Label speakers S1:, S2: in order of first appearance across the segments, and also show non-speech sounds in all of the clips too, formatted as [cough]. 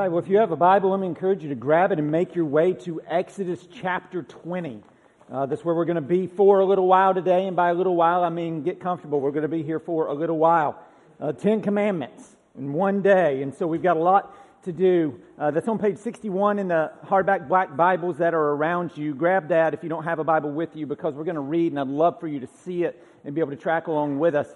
S1: right, well, if you have a Bible, let me encourage you to grab it and make your way to Exodus chapter 20. Uh, that's where we're going to be for a little while today, and by a little while, I mean get comfortable. We're going to be here for a little while. Uh, Ten Commandments in one day, and so we've got a lot to do. Uh, that's on page 61 in the hardback black Bibles that are around you. Grab that if you don't have a Bible with you, because we're going to read, and I'd love for you to see it and be able to track along with us.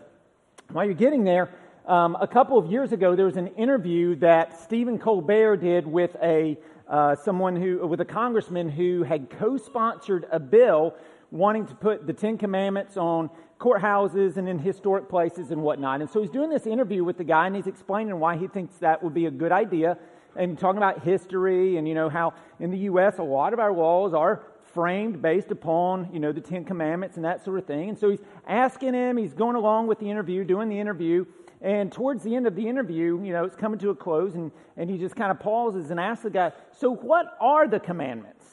S1: While you're getting there, um, a couple of years ago, there was an interview that Stephen Colbert did with a uh, someone who, with a congressman who had co-sponsored a bill wanting to put the Ten Commandments on courthouses and in historic places and whatnot. And so he's doing this interview with the guy, and he's explaining why he thinks that would be a good idea, and talking about history and you know how in the U.S. a lot of our laws are framed based upon you know the Ten Commandments and that sort of thing. And so he's asking him, he's going along with the interview, doing the interview. And towards the end of the interview, you know, it's coming to a close, and, and he just kind of pauses and asks the guy, So, what are the commandments?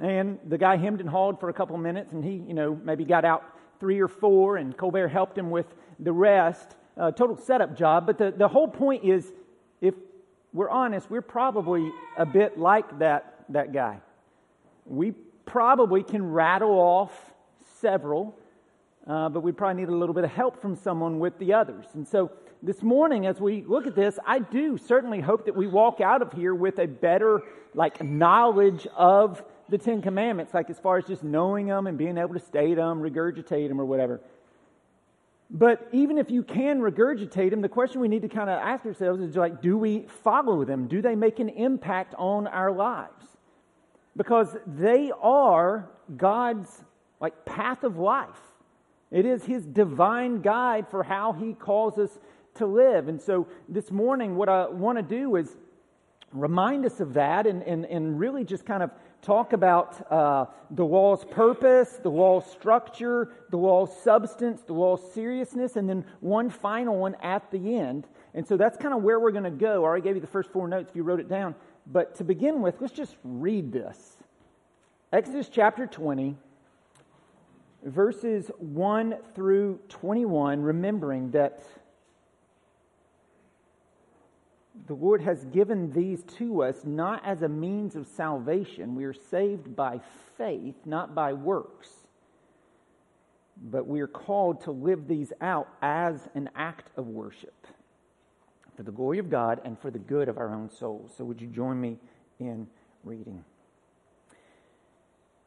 S1: And the guy hemmed and hawed for a couple of minutes, and he, you know, maybe got out three or four, and Colbert helped him with the rest. Uh, total setup job. But the, the whole point is if we're honest, we're probably a bit like that, that guy. We probably can rattle off several uh, but we probably need a little bit of help from someone with the others. And so this morning, as we look at this, I do certainly hope that we walk out of here with a better, like, knowledge of the Ten Commandments, like as far as just knowing them and being able to state them, regurgitate them, or whatever. But even if you can regurgitate them, the question we need to kind of ask ourselves is like, do we follow them? Do they make an impact on our lives? Because they are God's like path of life. It is His divine guide for how He calls us to live. And so this morning, what I want to do is remind us of that and, and, and really just kind of talk about uh, the law's purpose, the law's structure, the law's substance, the law's seriousness, and then one final one at the end. And so that's kind of where we're going to go. I already gave you the first four notes if you wrote it down. But to begin with, let's just read this Exodus chapter 20 verses 1 through 21, remembering that the Lord has given these to us not as a means of salvation. We are saved by faith, not by works. But we are called to live these out as an act of worship for the glory of God and for the good of our own souls. So, would you join me in reading?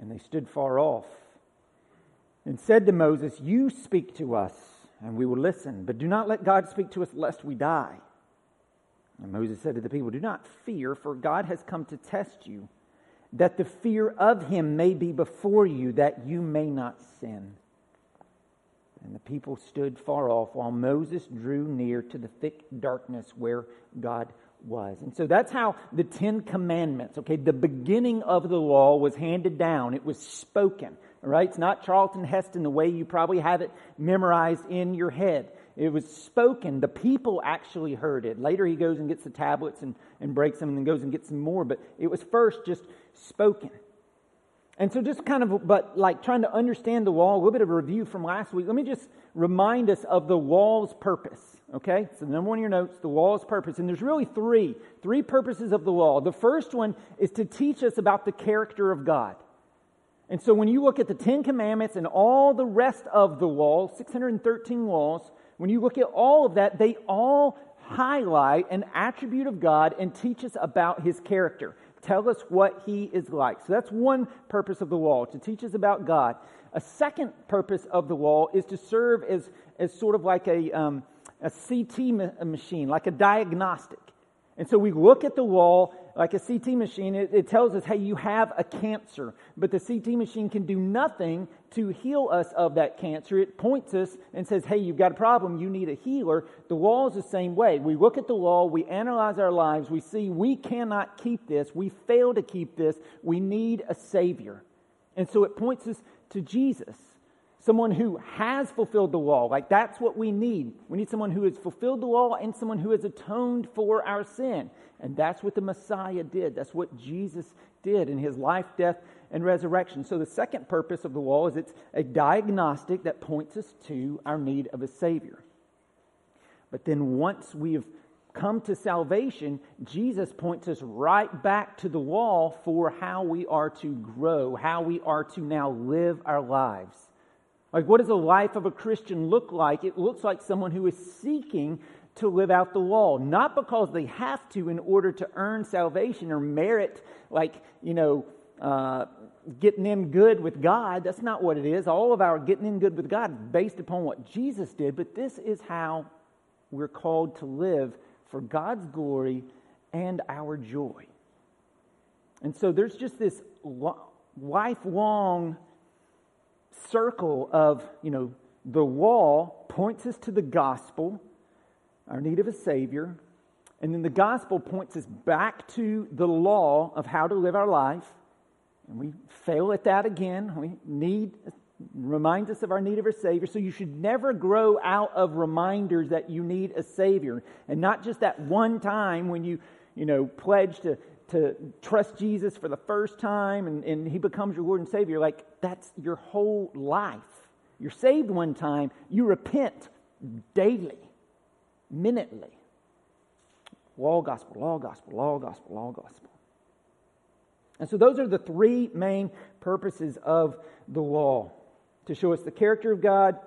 S1: And they stood far off and said to Moses, You speak to us, and we will listen, but do not let God speak to us lest we die. And Moses said to the people, Do not fear, for God has come to test you, that the fear of him may be before you, that you may not sin. And the people stood far off while Moses drew near to the thick darkness where God was. And so that's how the Ten Commandments, okay, the beginning of the law was handed down. It was spoken, right? It's not Charlton Heston the way you probably have it memorized in your head. It was spoken. The people actually heard it. Later he goes and gets the tablets and, and breaks them and then goes and gets some more. But it was first just spoken. And so just kind of, but like trying to understand the wall, a little bit of a review from last week. Let me just remind us of the wall's purpose. Okay? So number one in your notes, the wall's purpose. And there's really three, three purposes of the wall. The first one is to teach us about the character of God. And so when you look at the Ten Commandments and all the rest of the law, 613 laws, when you look at all of that, they all highlight an attribute of God and teach us about his character. Tell us what he is like. So that's one purpose of the law, to teach us about God. A second purpose of the law is to serve as, as sort of like a, um, a CT ma- machine, like a diagnostic. And so we look at the wall like a CT machine. It, it, tells us, hey, you have a cancer. But the CT machine can do nothing to heal us of that cancer. It points us and says, hey, you've got a problem. You need a healer. The law is the same way. We look at the law. We analyze our lives. We see we cannot keep this. We fail to keep this. We need a Savior. And so it points us to Jesus someone who has fulfilled the law. Like that's what we need. We need someone who has fulfilled the law and someone who has atoned for our sin. And that's what the Messiah did. That's what Jesus did in his life, death, and resurrection. So the second purpose of the law is it's a diagnostic that points us to our need of a Savior. But then once we have come to salvation, Jesus points us right back to the law for how we are to grow, how we are to now live our lives. Like, what does the life of a Christian look like? It looks like someone who is seeking to live out the law, not because they have to in order to earn salvation or merit, like, you know, uh, getting in good with God. That's not what it is. All of our getting in good with God is based upon what Jesus did, but this is how we're called to live for God's glory and our joy. And so there's just this lifelong circle of, you know, the law points us to the gospel, our need of a Savior, and then the gospel points us back to the law of how to live our life. And we fail at that again. We need, reminds us of our need of a Savior. So you should never grow out of reminders that you need a Savior. And not just that one time when you, you know, pledge to to trust Jesus for the first time and, and he becomes your Lord and Savior, like that's your whole life. You're saved one time, you repent daily, minutely. Law, gospel, law, gospel, law, gospel, law, gospel. And so those are the three main purposes of the law to show us the character of God,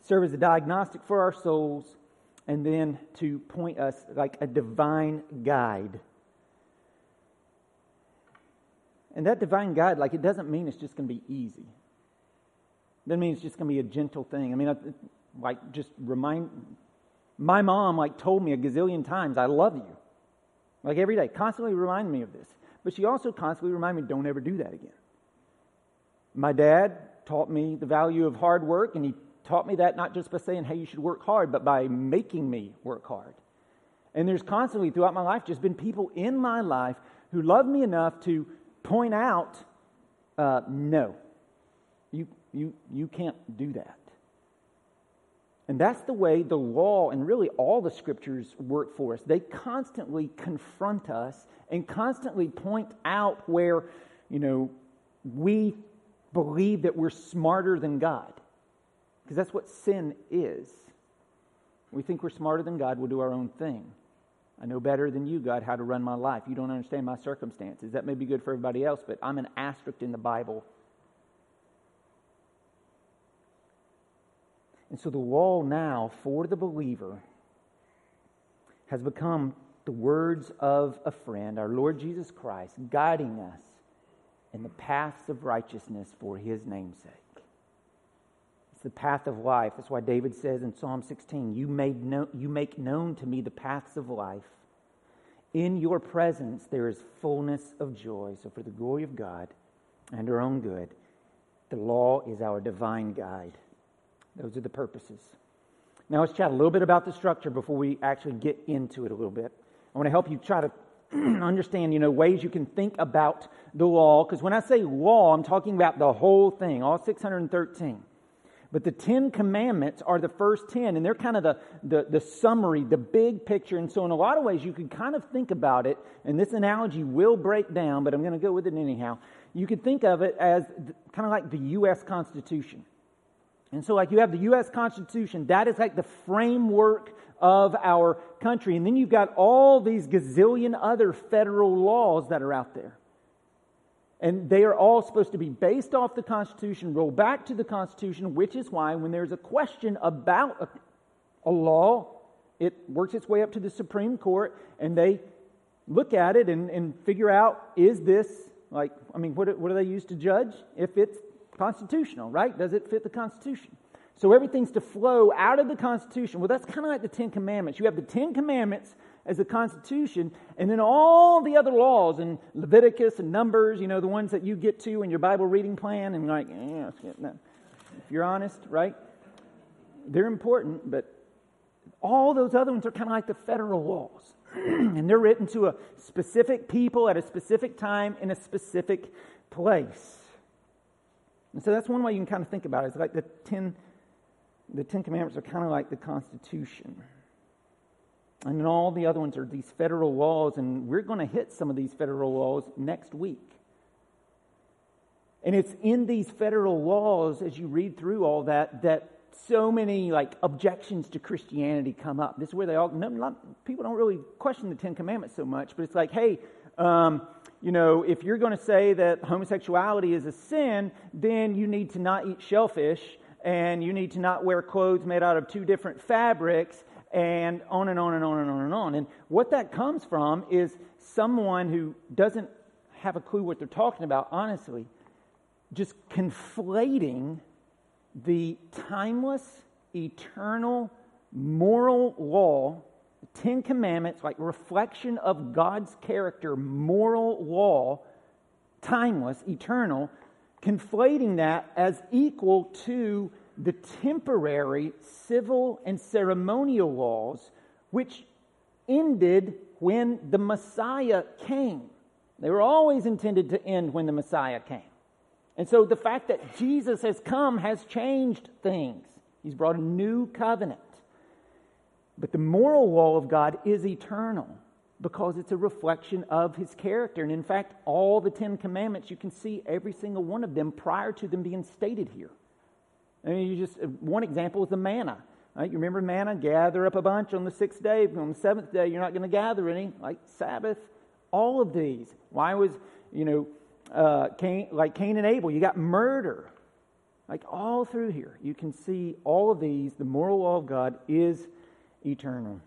S1: serve as a diagnostic for our souls, and then to point us like a divine guide and that divine guide, like, it doesn't mean it's just going to be easy. It doesn't mean it's just going to be a gentle thing. I mean, like, just remind. My mom, like, told me a gazillion times, I love you. Like, every day, constantly remind me of this. But she also constantly reminded me, don't ever do that again. My dad taught me the value of hard work, and he taught me that not just by saying, hey, you should work hard, but by making me work hard. And there's constantly throughout my life just been people in my life who love me enough to point out uh, no, you, you, you can't do that. And that's the way the law and really all the scriptures work for us. They constantly confront us and constantly point out where, you know, we believe that we're smarter than God. Because that's what sin is. We think we're smarter than God, we'll do our own thing. I know better than you, God, how to run my life. You don't understand my circumstances. That may be good for everybody else, but I'm an asterisk in the Bible. And so the wall now for the believer has become the words of a friend, our Lord Jesus Christ, guiding us in the paths of righteousness for his name's sake the path of life. That's why David says in Psalm 16, you, made no, you make known to me the paths of life. In your presence there is fullness of joy. So, for the glory of God and our own good, the law is our divine guide. Those are the purposes. Now, let's chat a little bit about the structure before we actually get into it a little bit. I want to help you try to [clears throat] understand, you know, ways you can think about the law. Because when I say law, I'm talking about the whole thing, all 613. But the Ten Commandments are the first ten, and they're kind of the, the, the, summary, the big picture. And so, in a lot of ways, you could kind of think about it, and this analogy will break down, but I'm going to go with it anyhow. You could think of it as kind of like the U.S. Constitution. And so, like, you have the U.S. Constitution, that is like the framework of our country. And then you've got all these gazillion other federal laws that are out there. And they are all supposed to be based off the Constitution, roll back to the Constitution, which is why when there's a question about a, a law, it works its way up to the Supreme Court and they look at it and, and figure out is this, like, I mean, what, what do they use to judge? If it's constitutional, right? Does it fit the Constitution? So everything's to flow out of the Constitution. Well, that's kind of like the Ten Commandments. You have the Ten Commandments as the Constitution, and then all the other laws and Leviticus and Numbers, you know, the ones that you get to in your Bible reading plan, and like, eh, if you're honest, right? They're important, but all those other ones are kind of like the federal laws. [clears throat] and they're written to a specific people at a specific time in a specific place. And so that's one way you can kind of think about it. It's like the Ten the Ten Commandments are kind of like the Constitution. And then all the other ones are these federal laws, and we're going to hit some of these federal laws next week. And it's in these federal laws, as you read through all that, that so many like objections to Christianity come up. This is where they all no, not, people don't really question the Ten Commandments so much, but it's like, hey, um, you know, if you're going to say that homosexuality is a sin, then you need to not eat shellfish and you need to not wear clothes made out of two different fabrics, and on and on and on and on and on. And what that comes from is someone who doesn't have a clue what they're talking about, honestly, just conflating the timeless, eternal, moral law, Ten Commandments, like reflection of God's character, moral law, timeless, eternal, conflating that as equal to the temporary civil and ceremonial laws which ended when the Messiah came. They were always intended to end when the Messiah came. And so the fact that Jesus has come has changed things. He's brought a new covenant. But the moral law of God is eternal because it's a reflection of his character. And in fact, all the Ten Commandments, you can see every single one of them prior to them being stated here. I mean, you just one example is the manna. Right? You remember manna? Gather up a bunch on the sixth day. On the seventh day, you're not going to gather any. Like Sabbath, all of these. Why was you know uh, Cain, like Cain and Abel? You got murder. Like all through here, you can see all of these. The moral law of God is eternal.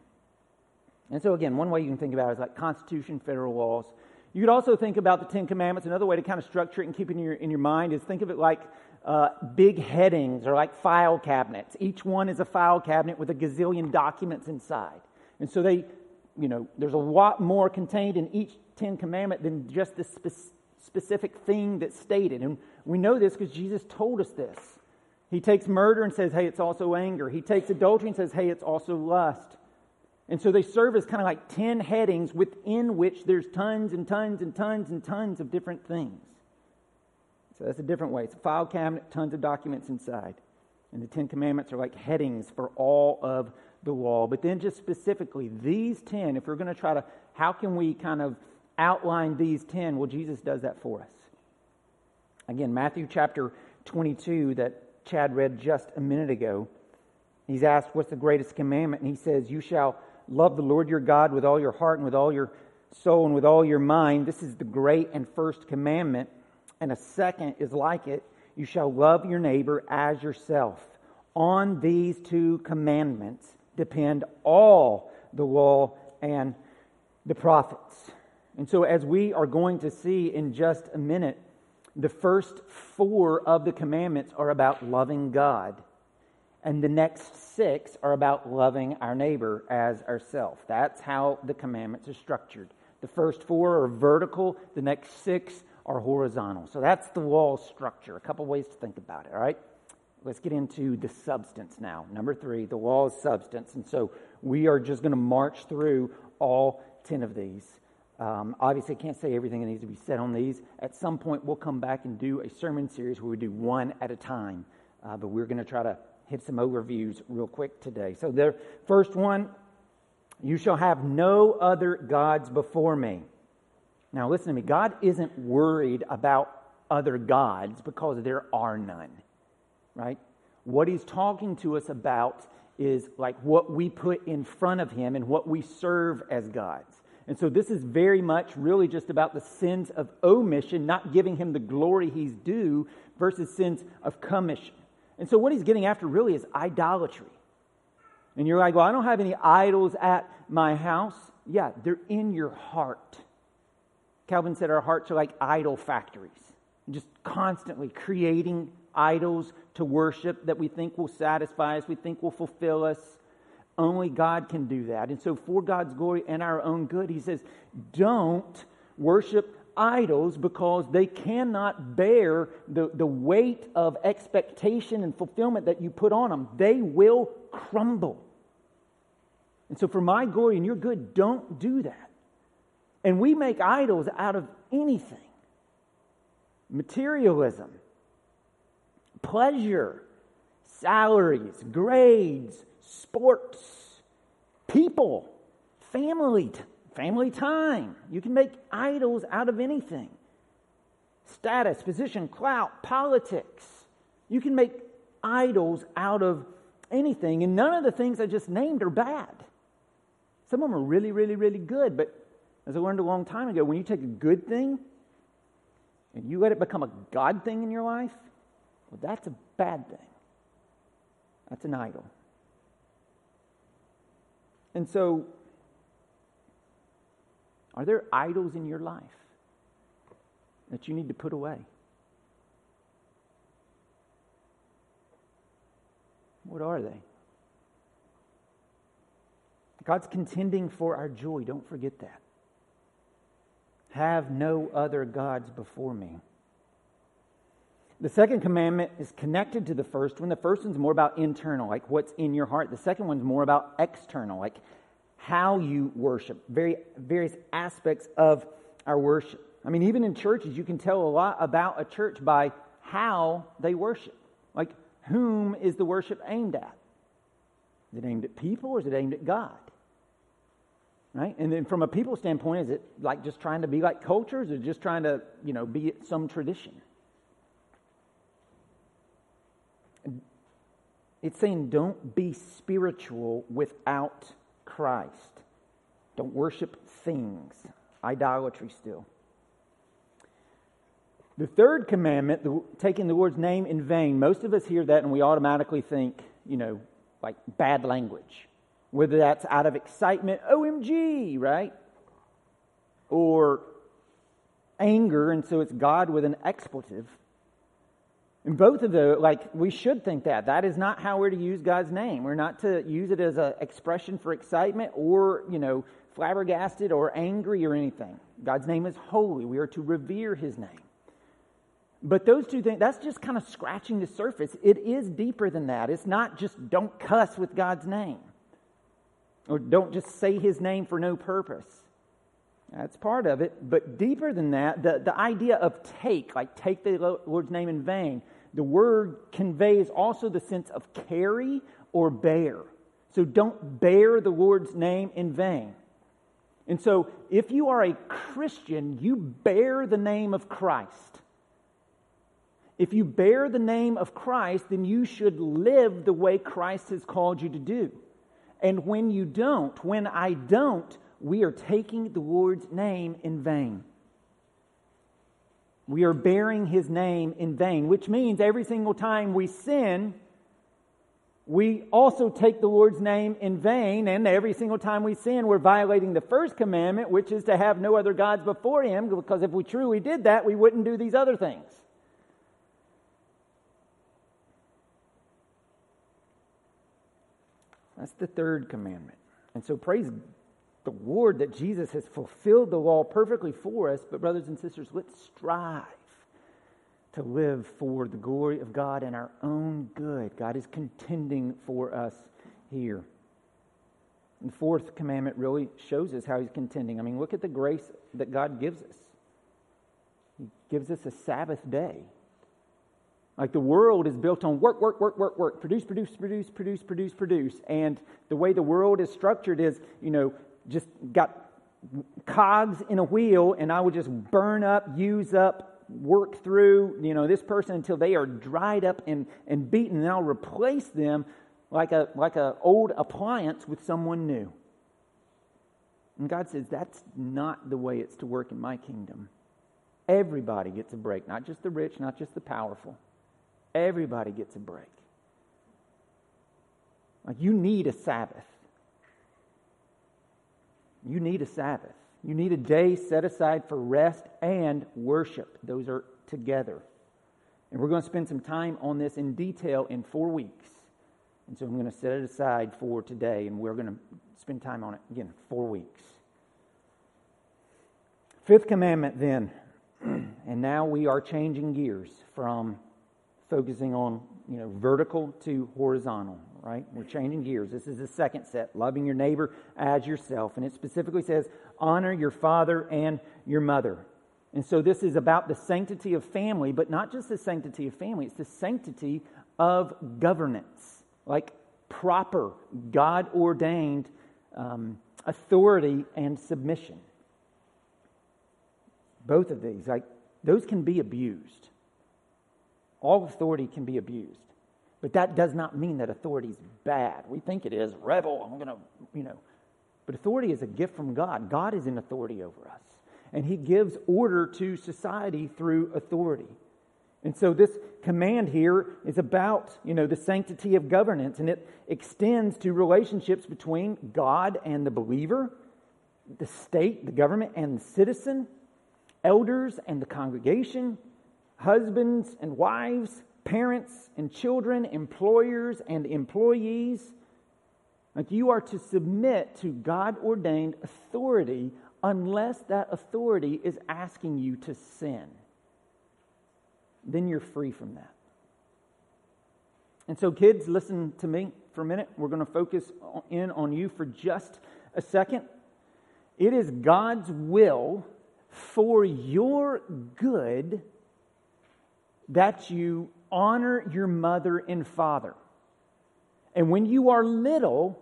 S1: And so, again, one way you can think about it is like Constitution, federal laws. You could also think about the Ten Commandments. Another way to kind of structure it and keep it in your, in your mind is think of it like uh, big headings or like file cabinets. Each one is a file cabinet with a gazillion documents inside. And so they, you know, there's a lot more contained in each Ten Commandment than just the spe- specific thing that's stated. And we know this because Jesus told us this. He takes murder and says, hey, it's also anger. He takes adultery and says, hey, it's also lust. And so they serve as kind of like 10 headings within which there's tons and tons and tons and tons of different things. So that's a different way. It's a file cabinet, tons of documents inside. And the Ten Commandments are like headings for all of the law. But then, just specifically, these 10, if we're going to try to, how can we kind of outline these 10? Well, Jesus does that for us. Again, Matthew chapter 22 that Chad read just a minute ago. He's asked, What's the greatest commandment? And he says, You shall love the Lord your God with all your heart and with all your soul and with all your mind. This is the great and first commandment and a second is like it you shall love your neighbor as yourself. On these two commandments depend all the law and the prophets. And so, as we are going to see in just a minute, the first four of the commandments are about loving God, and the next six are about loving our neighbor as ourself. That's how the commandments are structured. The first four are vertical, the next six are horizontal. So that's the wall structure. A couple ways to think about it, all right? Let's get into the substance now. Number three, the wall is substance. And so we are just going to march through all 10 of these. Um, obviously, I can't say everything that needs to be said on these. At some point, we'll come back and do a sermon series where we do one at a time. Uh, but we're going to try to hit some overviews real quick today. So, the first one you shall have no other gods before me. Now, listen to me. God isn't worried about other gods because there are none, right? What he's talking to us about is like what we put in front of him and what we serve as gods. And so this is very much really just about the sins of omission, not giving him the glory he's due, versus sins of commission. And so what he's getting after really is idolatry. And you're like, well, I don't have any idols at my house. Yeah, they're in your heart. Calvin said our hearts are like idol factories, just constantly creating idols to worship that we think will satisfy us, we think will fulfill us. Only God can do that. And so, for God's glory and our own good, he says, don't worship idols because they cannot bear the, the weight of expectation and fulfillment that you put on them. They will crumble. And so, for my glory and your good, don't do that. And we make idols out of anything materialism, pleasure, salaries, grades, sports, people, family, family time. You can make idols out of anything status, position, clout, politics. You can make idols out of anything, and none of the things I just named are bad. Some of them are really, really, really good, but as I learned a long time ago, when you take a good thing and you let it become a God thing in your life, well, that's a bad thing. That's an idol. And so, are there idols in your life that you need to put away? What are they? God's contending for our joy. Don't forget that. Have no other gods before me. The second commandment is connected to the first one. The first one's more about internal, like what's in your heart. The second one's more about external, like how you worship, very, various aspects of our worship. I mean, even in churches, you can tell a lot about a church by how they worship. Like, whom is the worship aimed at? Is it aimed at people or is it aimed at God? Right? And then from a people standpoint, is it like just trying to be like cultures or just trying to, you know, be some tradition? It's saying don't be spiritual without Christ. Don't worship things. Idolatry still. The third commandment, the, taking the Lord's name in vain, most of us hear that and we automatically think, you know, like bad language whether that's out of excitement, OMG, right? Or anger, and so it's God with an expletive. And both of those, like, we should think that. That is not how we're to use God's name. We're not to use it as an expression for excitement or, you know, flabbergasted or angry or anything. God's name is holy. We are to revere his name. But those two things, that's just kind of scratching the surface. It is deeper than that. It's not just don't cuss with God's name. Or don't just say his name for no purpose. That's part of it. But deeper than that, the, the idea of take, like take the Lord's name in vain, the word conveys also the sense of carry or bear. So don't bear the Lord's name in vain. And so if you are a Christian, you bear the name of Christ. If you bear the name of Christ, then you should live the way Christ has called you to do. And when you don't, when I don't, we are taking the Lord's name in vain. We are bearing his name in vain, which means every single time we sin, we also take the Lord's name in vain. And every single time we sin, we're violating the first commandment, which is to have no other gods before him, because if we truly did that, we wouldn't do these other things. That's the third commandment. And so praise the Lord that Jesus has fulfilled the law perfectly for us. But, brothers and sisters, let's strive to live for the glory of God and our own good. God is contending for us here. And the fourth commandment really shows us how he's contending. I mean, look at the grace that God gives us. He gives us a Sabbath day. Like the world is built on work, work, work, work, work, produce, produce, produce, produce, produce, produce. And the way the world is structured is, you know, just got cogs in a wheel, and I would just burn up, use up, work through, you know, this person until they are dried up and, and beaten, and I'll replace them like a like a old appliance with someone new. And God says that's not the way it's to work in my kingdom. Everybody gets a break, not just the rich, not just the powerful. Everybody gets a break. Like you need a Sabbath. You need a Sabbath. You need a day set aside for rest and worship. Those are together. And we're going to spend some time on this in detail in four weeks. And so I'm going to set it aside for today, and we're going to spend time on it again, four weeks. Fifth commandment, then, [clears throat] and now we are changing gears from focusing on you know vertical to horizontal right? We're changing gears. This is the second set loving your neighbor as yourself. And it specifically says honor your father and your mother. And so this is about the sanctity of family but not just the sanctity of family it's the sanctity of governance. Like proper god ordained um, authority and submission. Both of these like those can be abused all authority can be abused. But that does not mean that authority is bad. We think it is. Rebel, I'm going to, you know. But authority is a gift from God. God is in authority over us. And He gives order to society through authority. And so this command here is about, you know, the sanctity of governance, and it extends to relationships between God and the believer, the state, the government, and the citizen, elders and the congregation, husbands and wives, parents and children, employers and employees. Like you are to submit to God ordained authority unless that authority is asking you to sin. Then you're free from that. And so, kids, listen to me for a minute. We're going to focus in on you for just a second. It is God's will for your good that you honor your mother and father. And when you are little,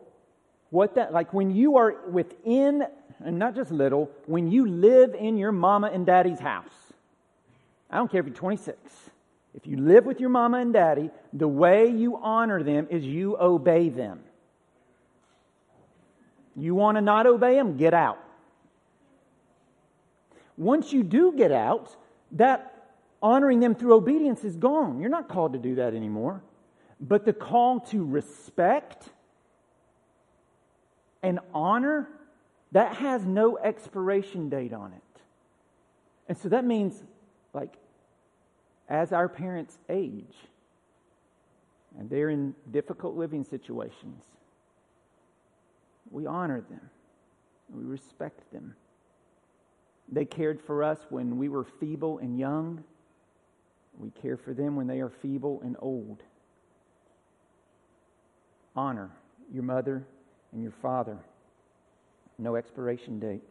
S1: what that, like when you are within, and not just little, when you live in your mama and daddy's house, I don't care if you're 26. If you live with your mama and daddy, the way you honor them is you obey them. You want to not obey them? Get out. Once you do get out, that honoring them through obedience is gone. You're not called to do that anymore. But the call to respect and honor, that has no expiration date on it. And so that means, like, as our parents age and they're in difficult living situations, we honor them, we respect them. They cared for us when we were feeble and young. We care for them when they are feeble and old. Honor your mother and your father. No expiration date.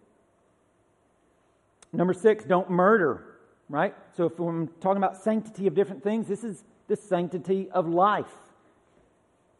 S1: Number six, don't murder, right? So if I'm talking about sanctity of different things, this is the sanctity of life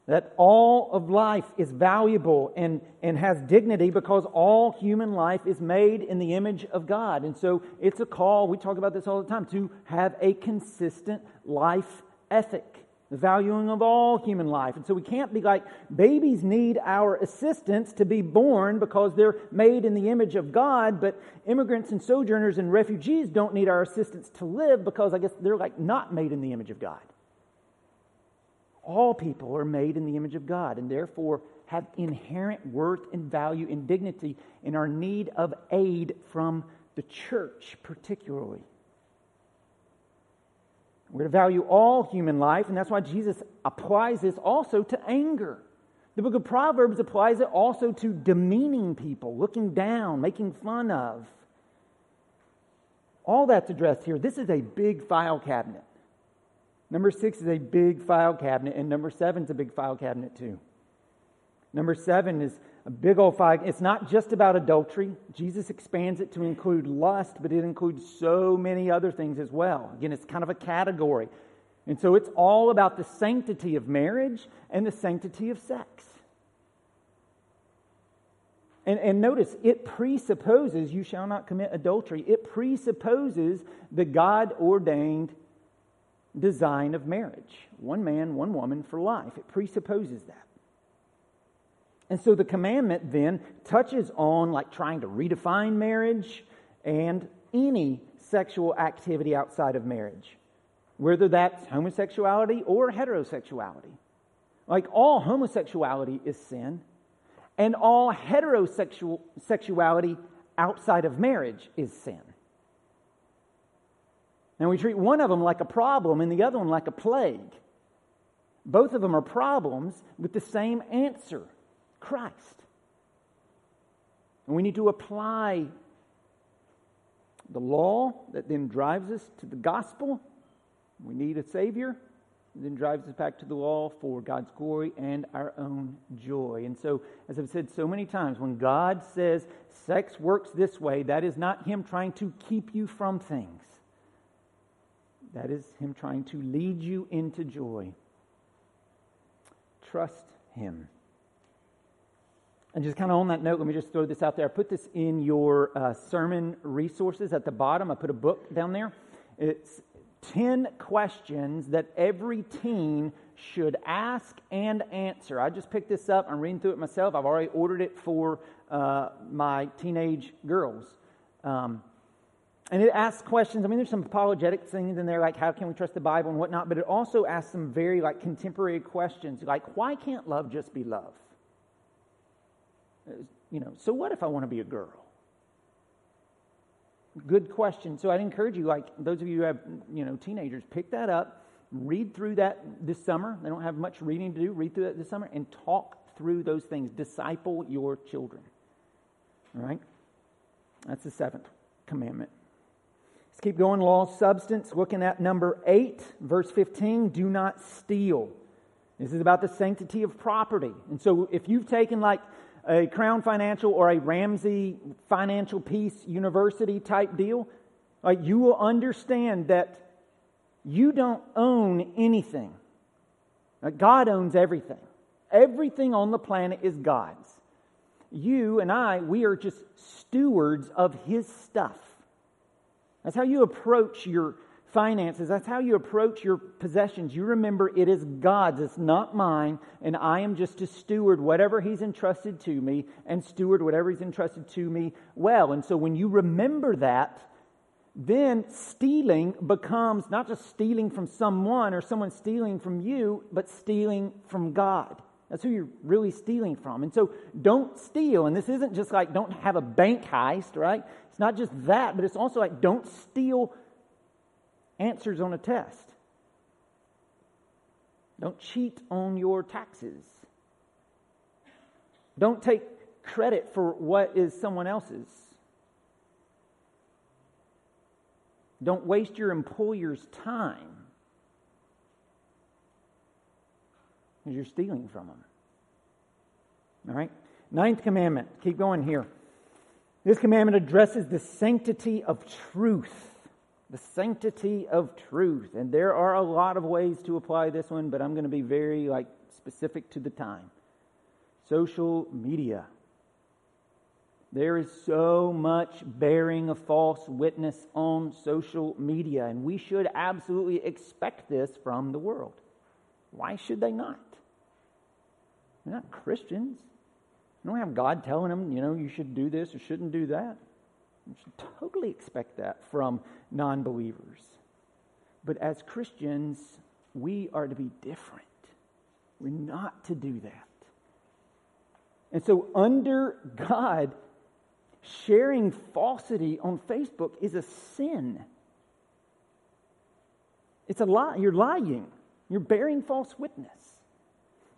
S1: that all of life is valuable and, and has dignity because all human life is made in the image of God. And so it's a call, we talk about this all the time, to have a consistent life ethic, the valuing of all human life. And so we can't be like, babies need our assistance to be born because they're made in the image of God, but immigrants and sojourners and refugees don't need our assistance to live because I guess they're like not made in the image of God all people are made in the image of God and therefore have inherent worth and value and dignity in our need of aid from the church, particularly. We're to value all human life, and that's why Jesus applies this also to anger. The book of Proverbs applies it also to demeaning people, looking down, making fun of. All that's addressed here. This is a big file cabinet. Number six is a big file cabinet, and number seven is a big file cabinet too. Number seven is a big old file. It's not just about adultery. Jesus expands it to include lust, but it includes so many other things as well. Again, it's kind of a category. And so it's all about the sanctity of marriage and the sanctity of sex. And, and notice, it presupposes you shall not commit adultery. It presupposes the God ordained design of marriage one man, one woman for life. It presupposes that. And so the commandment then touches on like trying to redefine marriage and any sexual activity outside of marriage, whether that's homosexuality or heterosexuality. Like all homosexuality is sin, and all heterosexual sexuality outside of marriage is sin. And we treat one of them like a problem and the other one like a plague. Both of them are problems with the same answer Christ. And we need to apply the law that then drives us to the gospel. We need a Savior, then drives us back to the law for God's glory and our own joy. And so, as I've said so many times, when God says sex works this way, that is not Him trying to keep you from things. That is Him trying to lead you into joy. Trust Him. And just kind of on that note, let me just throw this out there. I put this in your uh, sermon resources at the bottom. I put a book down there. It's 10 questions that every teen should ask and answer. I just picked this up. I'm reading through it myself. I've already ordered it for uh, my teenage girls. Um, and it asks questions. I mean, there's some apologetic things in there, like how can we trust the Bible and whatnot, but it also asks some very like contemporary questions, like why can't love just be love? Uh, you know, so what if I want to be a girl? Good question. So I'd encourage you, like those of you who have, you know, teenagers, pick that up, read through that this summer. They don't have much reading to do. Read through that this summer and talk through those things. Disciple your children. All right? That's the seventh commandment. Let's keep going. Law substance. Looking at number eight, verse 15. Do not steal. This is about the sanctity of property. And so if you've taken like a Crown Financial or a Ramsey Financial Peace University type deal, like you will understand that you don't own anything. Like God owns everything. Everything on the planet is God's. You and I, we are just stewards of His stuff. That's how you approach your finances, that's how you approach your possessions. You remember it is God's, it's not mine, and I am just to steward whatever He's entrusted to me and steward whatever He's entrusted to me well. And so when you remember that, then stealing becomes not just stealing from someone or someone stealing from you, but stealing from God. That's who you're really stealing from. And so don't steal. And this isn't just like don't have a bank heist, right? It's not just that, but it's also like don't steal answers on a test. Don't cheat on your taxes. Don't take credit for what is someone else's. Don't waste your employer's time because you're stealing from them. All right? Ninth commandment. Keep going here. This commandment addresses the sanctity of truth the sanctity of truth. And there are a lot of ways to apply this one, but I'm going to be very like specific to the time. Social media. There is so much bearing of false witness on social media, and we should absolutely expect this from the world. Why should they not? They're not Christians. They don't have God telling them, you know, you should do this or shouldn't do that. You should totally expect that from non believers. But as Christians, we are to be different. We're not to do that. And so, under God, sharing falsity on Facebook is a sin. It's a lie. You're lying. You're bearing false witness.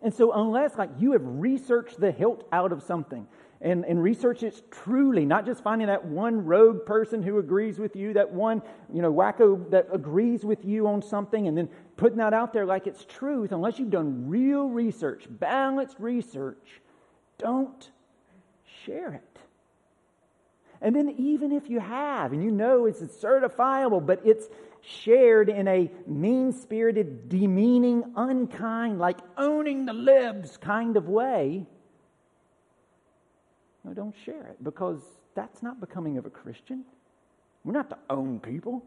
S1: And so, unless like you have researched the hilt out of something and, and research it truly, not just finding that one rogue person who agrees with you, that one, you know, wacko that agrees with you on something, and then putting that out there like it's truth, unless you've done real research, balanced research, don't share it. And then, even if you have, and you know it's certifiable, but it's shared in a mean spirited, demeaning, unkind, like owning the libs kind of way, no, don't share it because that's not becoming of a Christian. We're not to own people.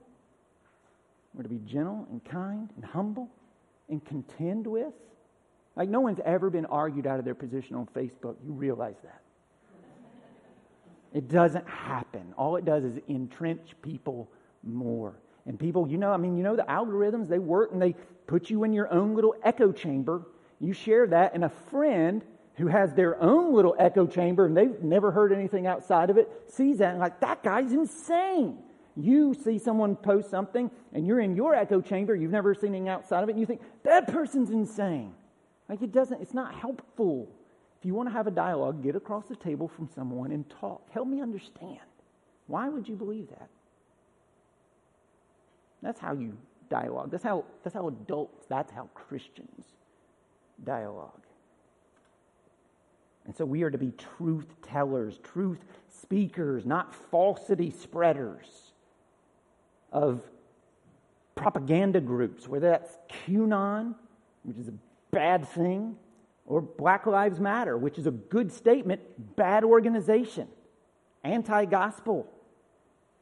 S1: We're to be gentle and kind and humble and contend with. Like, no one's ever been argued out of their position on Facebook. You realize that. It doesn't happen. All it does is entrench people more. And people, you know, I mean, you know, the algorithms, they work and they put you in your own little echo chamber. You share that, and a friend who has their own little echo chamber and they've never heard anything outside of it sees that and like, that guy's insane. You see someone post something and you're in your echo chamber, you've never seen anything outside of it, and you think, that person's insane. Like it doesn't, it's not helpful. If you want to have a dialogue, get across the table from someone and talk. Help me understand. Why would you believe that? That's how you dialogue. That's how, that's how adults, that's how Christians dialogue. And so we are to be truth tellers, truth speakers, not falsity spreaders of propaganda groups, whether that's QAnon, which is a bad thing, or Black Lives Matter, which is a good statement, bad organization, anti gospel,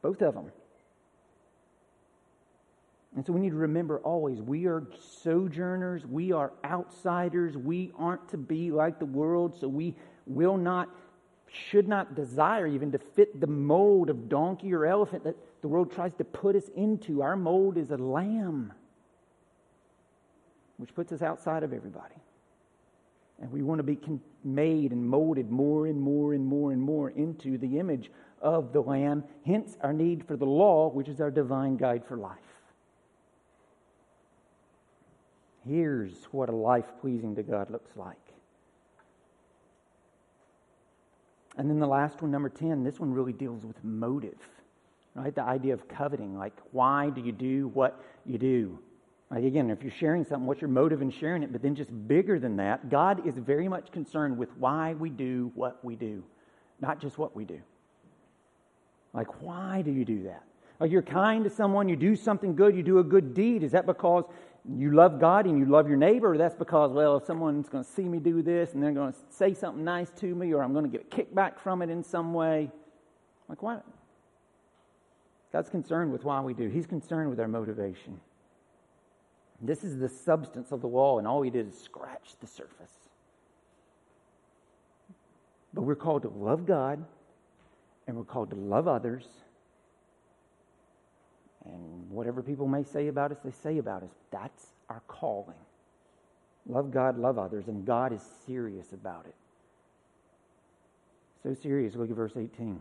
S1: both of them. And so we need to remember always we are sojourners, we are outsiders, we aren't to be like the world, so we will not, should not desire even to fit the mold of donkey or elephant that the world tries to put us into. Our mold is a lamb, which puts us outside of everybody. And we want to be made and molded more and more and more and more into the image of the Lamb, hence our need for the law, which is our divine guide for life. Here's what a life pleasing to God looks like. And then the last one, number 10, this one really deals with motive, right? The idea of coveting. Like, why do you do what you do? Like again, if you're sharing something, what's your motive in sharing it? But then just bigger than that, God is very much concerned with why we do what we do, not just what we do. Like, why do you do that? Like you're kind to someone, you do something good, you do a good deed. Is that because you love God and you love your neighbor, that's because, well, if someone's going to see me do this and they're going to say something nice to me, or I'm going to get a kickback from it in some way? Like, what? God's concerned with why we do. He's concerned with our motivation. This is the substance of the wall, and all he did is scratch the surface. But we're called to love God, and we're called to love others. And whatever people may say about us, they say about us. That's our calling. Love God, love others, and God is serious about it. So serious. Look at verse 18.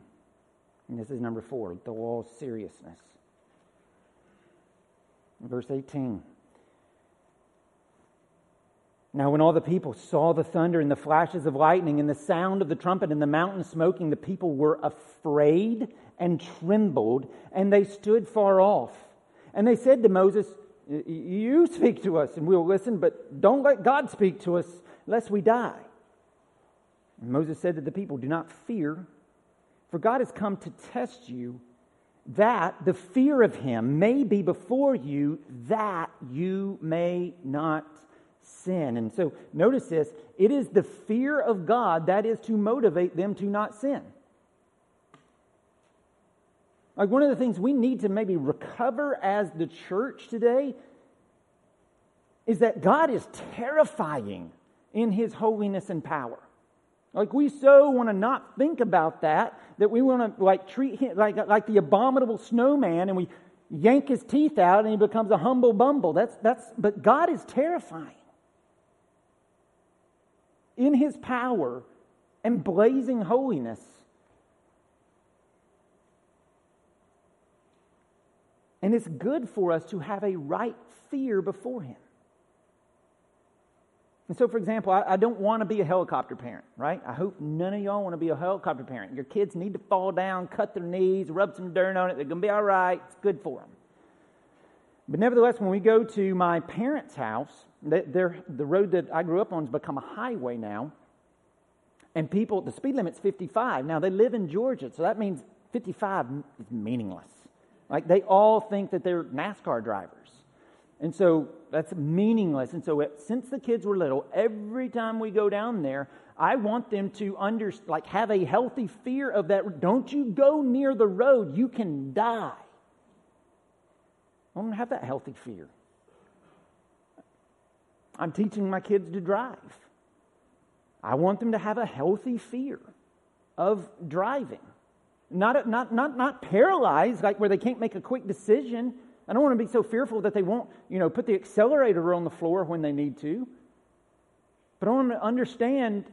S1: And this is number four the wall's seriousness. Verse 18. Now, when all the people saw the thunder and the flashes of lightning and the sound of the trumpet and the mountain smoking, the people were afraid and trembled, and they stood far off. And they said to Moses, You speak to us, and we'll listen, but don't let God speak to us, lest we die. And Moses said to the people, Do not fear, for God has come to test you, that the fear of him may be before you, that you may not sin. And so notice this it is the fear of God that is to motivate them to not sin. Like one of the things we need to maybe recover as the church today is that God is terrifying in his holiness and power. Like we so want to not think about that that we want to like treat him like like the abominable snowman and we yank his teeth out and he becomes a humble bumble. That's that's but God is terrifying in his power and blazing holiness. And it's good for us to have a right fear before him. And so, for example, I, I don't want to be a helicopter parent, right? I hope none of y'all want to be a helicopter parent. Your kids need to fall down, cut their knees, rub some dirt on it. They're going to be all right. It's good for them. But nevertheless, when we go to my parents' house, the road that I grew up on has become a highway now. And people, the speed limit's 55. Now, they live in Georgia, so that means 55 is meaningless. Like, they all think that they're NASCAR drivers. And so that's meaningless. And so, it, since the kids were little, every time we go down there, I want them to under, like have a healthy fear of that. Don't you go near the road, you can die. I don't have that healthy fear. I'm teaching my kids to drive. I want them to have a healthy fear of driving. Not, not, not, not paralyzed, like where they can't make a quick decision. I don't want to be so fearful that they won't, you know, put the accelerator on the floor when they need to. But I want them to understand,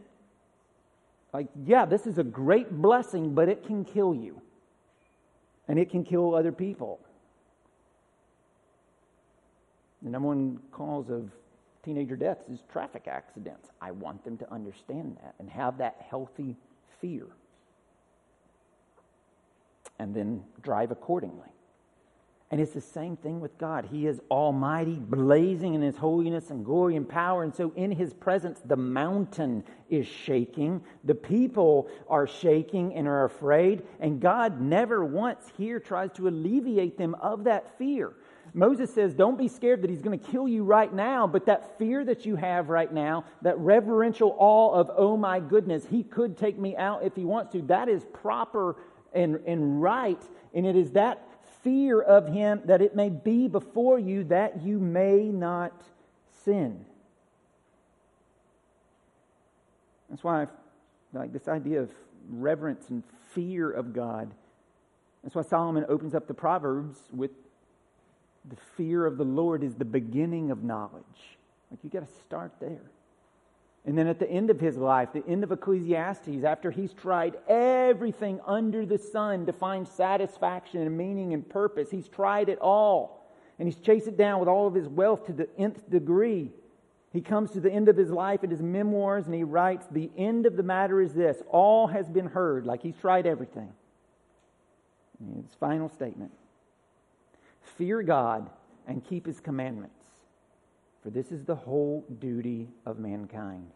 S1: like, yeah, this is a great blessing, but it can kill you. And it can kill other people. The number one cause of teenager deaths is traffic accidents. I want them to understand that and have that healthy fear. And then drive accordingly. And it's the same thing with God. He is almighty, blazing in his holiness and glory and power. And so, in his presence, the mountain is shaking. The people are shaking and are afraid. And God never once here tries to alleviate them of that fear. Moses says, Don't be scared that he's going to kill you right now, but that fear that you have right now, that reverential awe of, oh my goodness, he could take me out if he wants to, that is proper and, and right. And it is that fear of him that it may be before you that you may not sin. That's why, I like this idea of reverence and fear of God. That's why Solomon opens up the Proverbs with the fear of the Lord is the beginning of knowledge. Like you got to start there. And then at the end of his life, the end of Ecclesiastes, after he's tried everything under the sun to find satisfaction and meaning and purpose, he's tried it all. And he's chased it down with all of his wealth to the nth degree. He comes to the end of his life in his memoirs and he writes, The end of the matter is this all has been heard, like he's tried everything. And his final statement Fear God and keep his commandments, for this is the whole duty of mankind.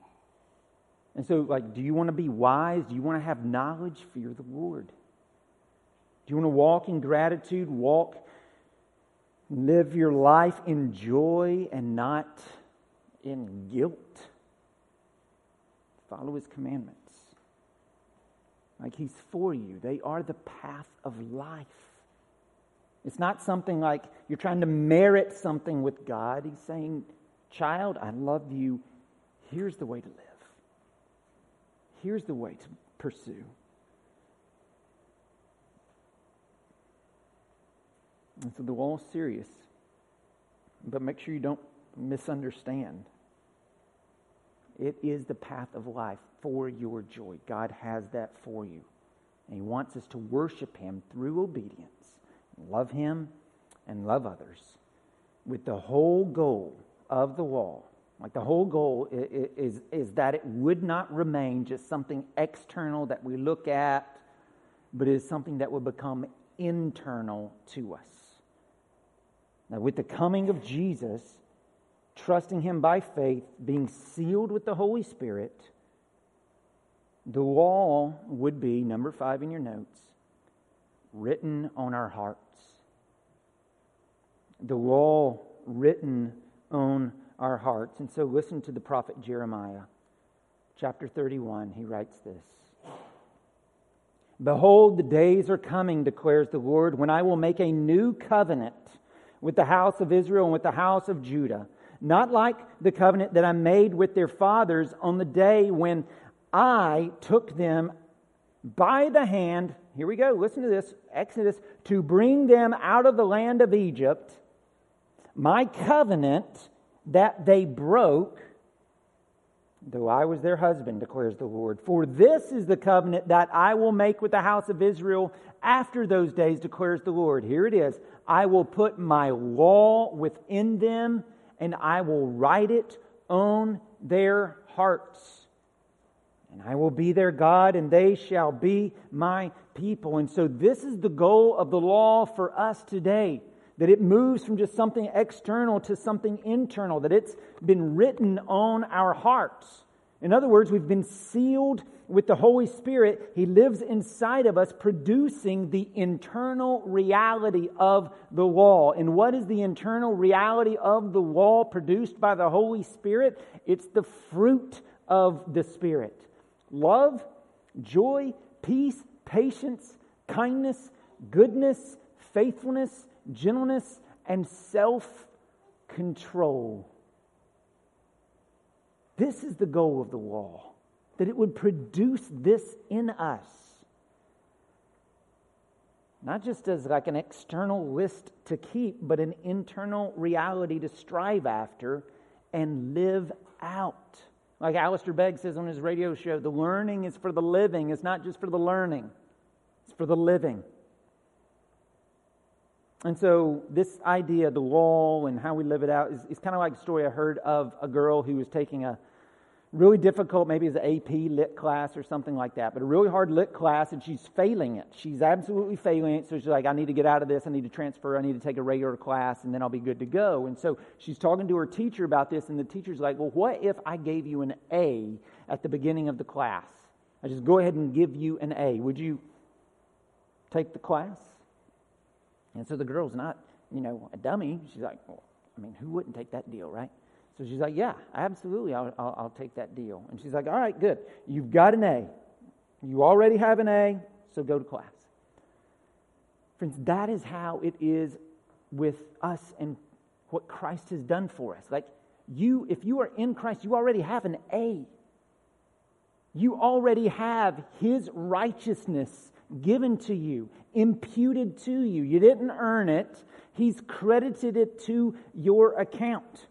S1: And so, like, do you want to be wise? Do you want to have knowledge? Fear the Lord. Do you want to walk in gratitude? Walk, live your life in joy and not in guilt? Follow his commandments. Like he's for you, they are the path of life. It's not something like you're trying to merit something with God. He's saying, Child, I love you. Here's the way to live. Here's the way to pursue. And so the wall is serious, but make sure you don't misunderstand. It is the path of life for your joy. God has that for you. And He wants us to worship Him through obedience love Him and love others with the whole goal of the wall. Like the whole goal is, is, is that it would not remain just something external that we look at, but is something that would become internal to us. Now, with the coming of Jesus, trusting Him by faith, being sealed with the Holy Spirit, the wall would be, number five in your notes, written on our hearts the law written on our hearts. And so listen to the prophet Jeremiah, chapter 31. He writes this Behold, the days are coming, declares the Lord, when I will make a new covenant with the house of Israel and with the house of Judah. Not like the covenant that I made with their fathers on the day when I took them by the hand. Here we go, listen to this Exodus, to bring them out of the land of Egypt my covenant that they broke, though I was their husband, declares the Lord. For this is the covenant that I will make with the house of Israel after those days, declares the Lord. Here it is I will put my law within them, and I will write it on their hearts. And I will be their God, and they shall be my people. And so, this is the goal of the law for us today that it moves from just something external to something internal, that it's been written on our hearts. In other words, we've been sealed with the Holy Spirit. He lives inside of us, producing the internal reality of the law. And what is the internal reality of the law produced by the Holy Spirit? It's the fruit of the Spirit love, joy, peace, patience, kindness, goodness, faithfulness, gentleness, and self control. This is the goal of the law, that it would produce this in us. Not just as like an external list to keep, but an internal reality to strive after and live out. Like Alistair Begg says on his radio show, the learning is for the living, it's not just for the learning, it's for the living. And so, this idea, the law and how we live it out, is, is kind of like a story I heard of a girl who was taking a really difficult, maybe it's an AP lit class or something like that, but a really hard lit class, and she's failing it. She's absolutely failing it. So she's like, I need to get out of this. I need to transfer. I need to take a regular class, and then I'll be good to go. And so she's talking to her teacher about this, and the teacher's like, Well, what if I gave you an A at the beginning of the class? I just go ahead and give you an A. Would you take the class? And so the girl's not, you know, a dummy. She's like, well, I mean, who wouldn't take that deal, right? So she's like, yeah, absolutely, I'll, I'll, I'll take that deal. And she's like, all right, good. You've got an A. You already have an A, so go to class. Friends, that is how it is with us and what Christ has done for us. Like, you, if you are in Christ, you already have an A. You already have His righteousness given to you, imputed to you. You didn't earn it, He's credited it to your account.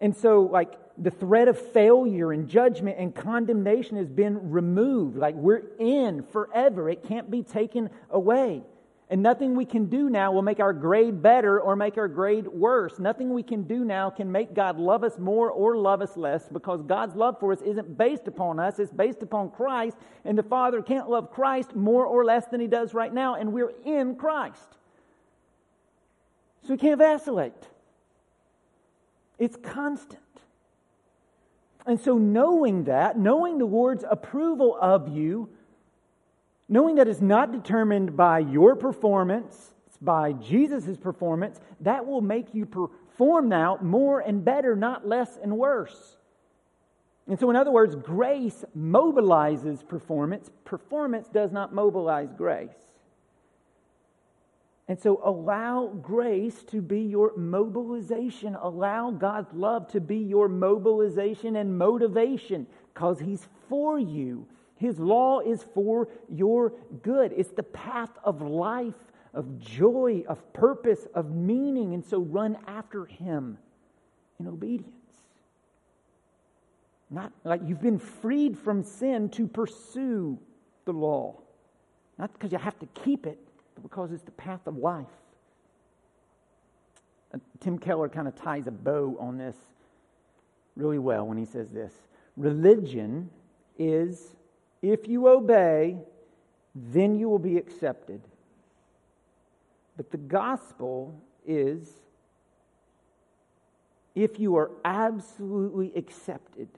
S1: And so, like, the threat of failure and judgment and condemnation has been removed. Like, we're in forever, it can't be taken away. And nothing we can do now will make our grade better or make our grade worse. Nothing we can do now can make God love us more or love us less because God's love for us isn't based upon us, it's based upon Christ. And the Father can't love Christ more or less than He does right now, and we're in Christ. So we can't vacillate, it's constant. And so, knowing that, knowing the Lord's approval of you, knowing that it's not determined by your performance, it's by Jesus' performance, that will make you perform now more and better, not less and worse. And so, in other words, grace mobilizes performance, performance does not mobilize grace. And so, allow grace to be your mobilization. Allow God's love to be your mobilization and motivation because He's for you. His law is for your good. It's the path of life, of joy, of purpose, of meaning. And so run after Him in obedience. Not like you've been freed from sin to pursue the law, not because you have to keep it, but because it's the path of life. Uh, Tim Keller kind of ties a bow on this really well when he says this Religion is if you obey, then you will be accepted. But the gospel is if you are absolutely accepted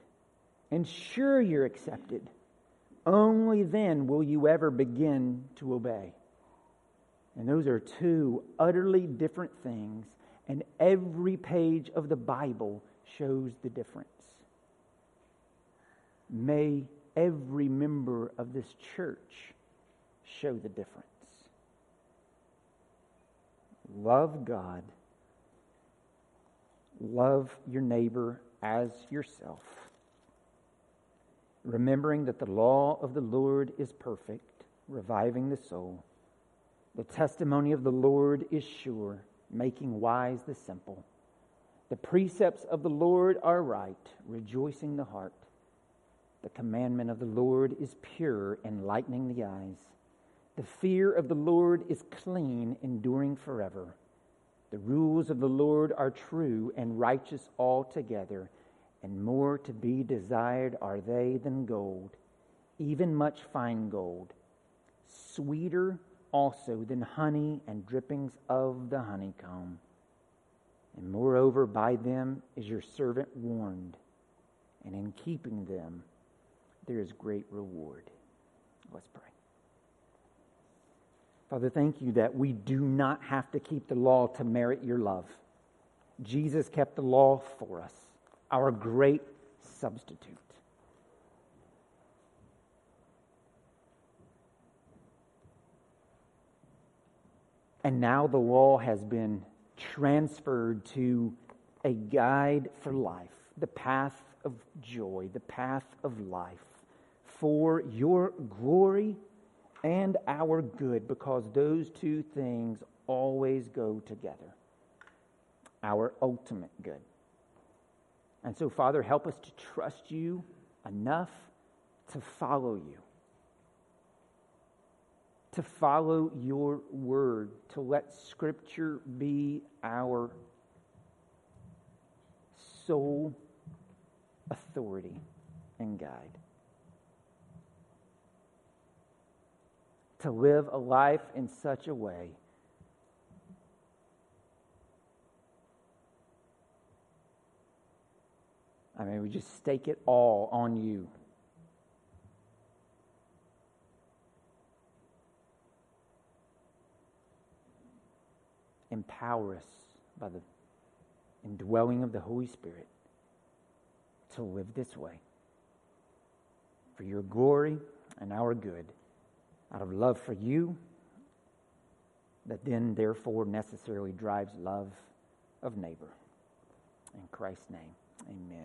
S1: and sure you're accepted, only then will you ever begin to obey. And those are two utterly different things, and every page of the Bible shows the difference. May every member of this church show the difference. Love God, love your neighbor as yourself, remembering that the law of the Lord is perfect, reviving the soul. The testimony of the Lord is sure, making wise the simple. The precepts of the Lord are right, rejoicing the heart. The commandment of the Lord is pure, enlightening the eyes. The fear of the Lord is clean, enduring forever. The rules of the Lord are true and righteous altogether. and more to be desired are they than gold, even much fine gold, sweeter also than honey and drippings of the honeycomb. And moreover, by them is your servant warned, and in keeping them there is great reward. Let's pray. Father, thank you that we do not have to keep the law to merit your love. Jesus kept the law for us, our great substitute. And now the law has been transferred to a guide for life, the path of joy, the path of life for your glory and our good, because those two things always go together. Our ultimate good. And so, Father, help us to trust you enough to follow you to follow your word, to let Scripture be our sole authority and guide. To live a life in such a way. I mean, we just stake it all on you. empower us by the indwelling of the Holy Spirit to live this way. For your glory and our good, out of love for you, that then therefore necessarily drives love of neighbor. In Christ's name, amen.